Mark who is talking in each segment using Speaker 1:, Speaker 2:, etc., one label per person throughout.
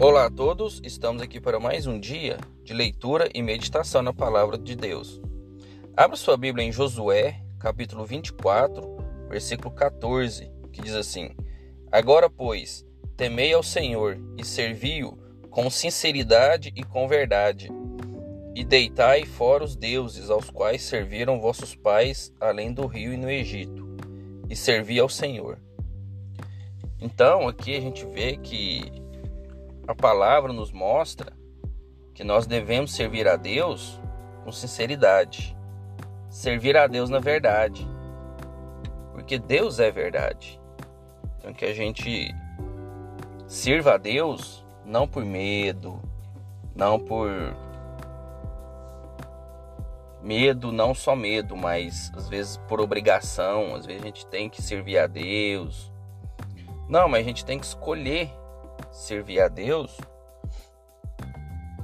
Speaker 1: Olá a todos, estamos aqui para mais um dia de leitura e meditação na palavra de Deus. Abra sua Bíblia em Josué, capítulo 24, versículo 14, que diz assim: Agora, pois, temei ao Senhor e servi-o com sinceridade e com verdade, e deitai fora os deuses aos quais serviram vossos pais além do rio e no Egito, e servi ao Senhor. Então, aqui a gente vê que a palavra nos mostra que nós devemos servir a Deus com sinceridade, servir a Deus na verdade, porque Deus é verdade. Então que a gente sirva a Deus não por medo, não por medo, não só medo, mas às vezes por obrigação, às vezes a gente tem que servir a Deus. Não, mas a gente tem que escolher servir a Deus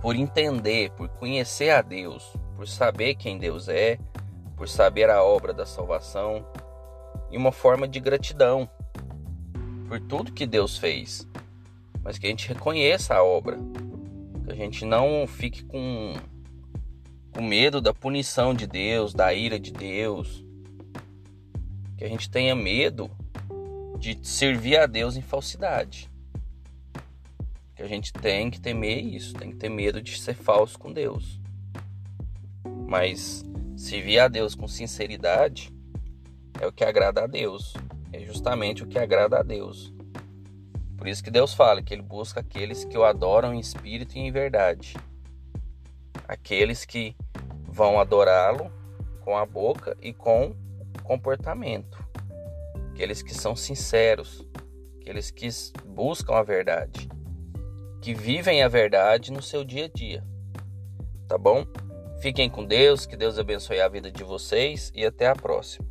Speaker 1: por entender, por conhecer a Deus, por saber quem Deus é, por saber a obra da salvação e uma forma de gratidão por tudo que Deus fez, mas que a gente reconheça a obra, que a gente não fique com, com medo da punição de Deus, da ira de Deus, que a gente tenha medo de servir a Deus em falsidade que a gente tem que temer isso, tem que ter medo de ser falso com Deus. Mas servir a Deus com sinceridade é o que agrada a Deus, é justamente o que agrada a Deus. Por isso que Deus fala que ele busca aqueles que o adoram em espírito e em verdade. Aqueles que vão adorá-lo com a boca e com o comportamento. Aqueles que são sinceros, aqueles que buscam a verdade que vivem a verdade no seu dia a dia. Tá bom? Fiquem com Deus, que Deus abençoe a vida de vocês e até a próxima.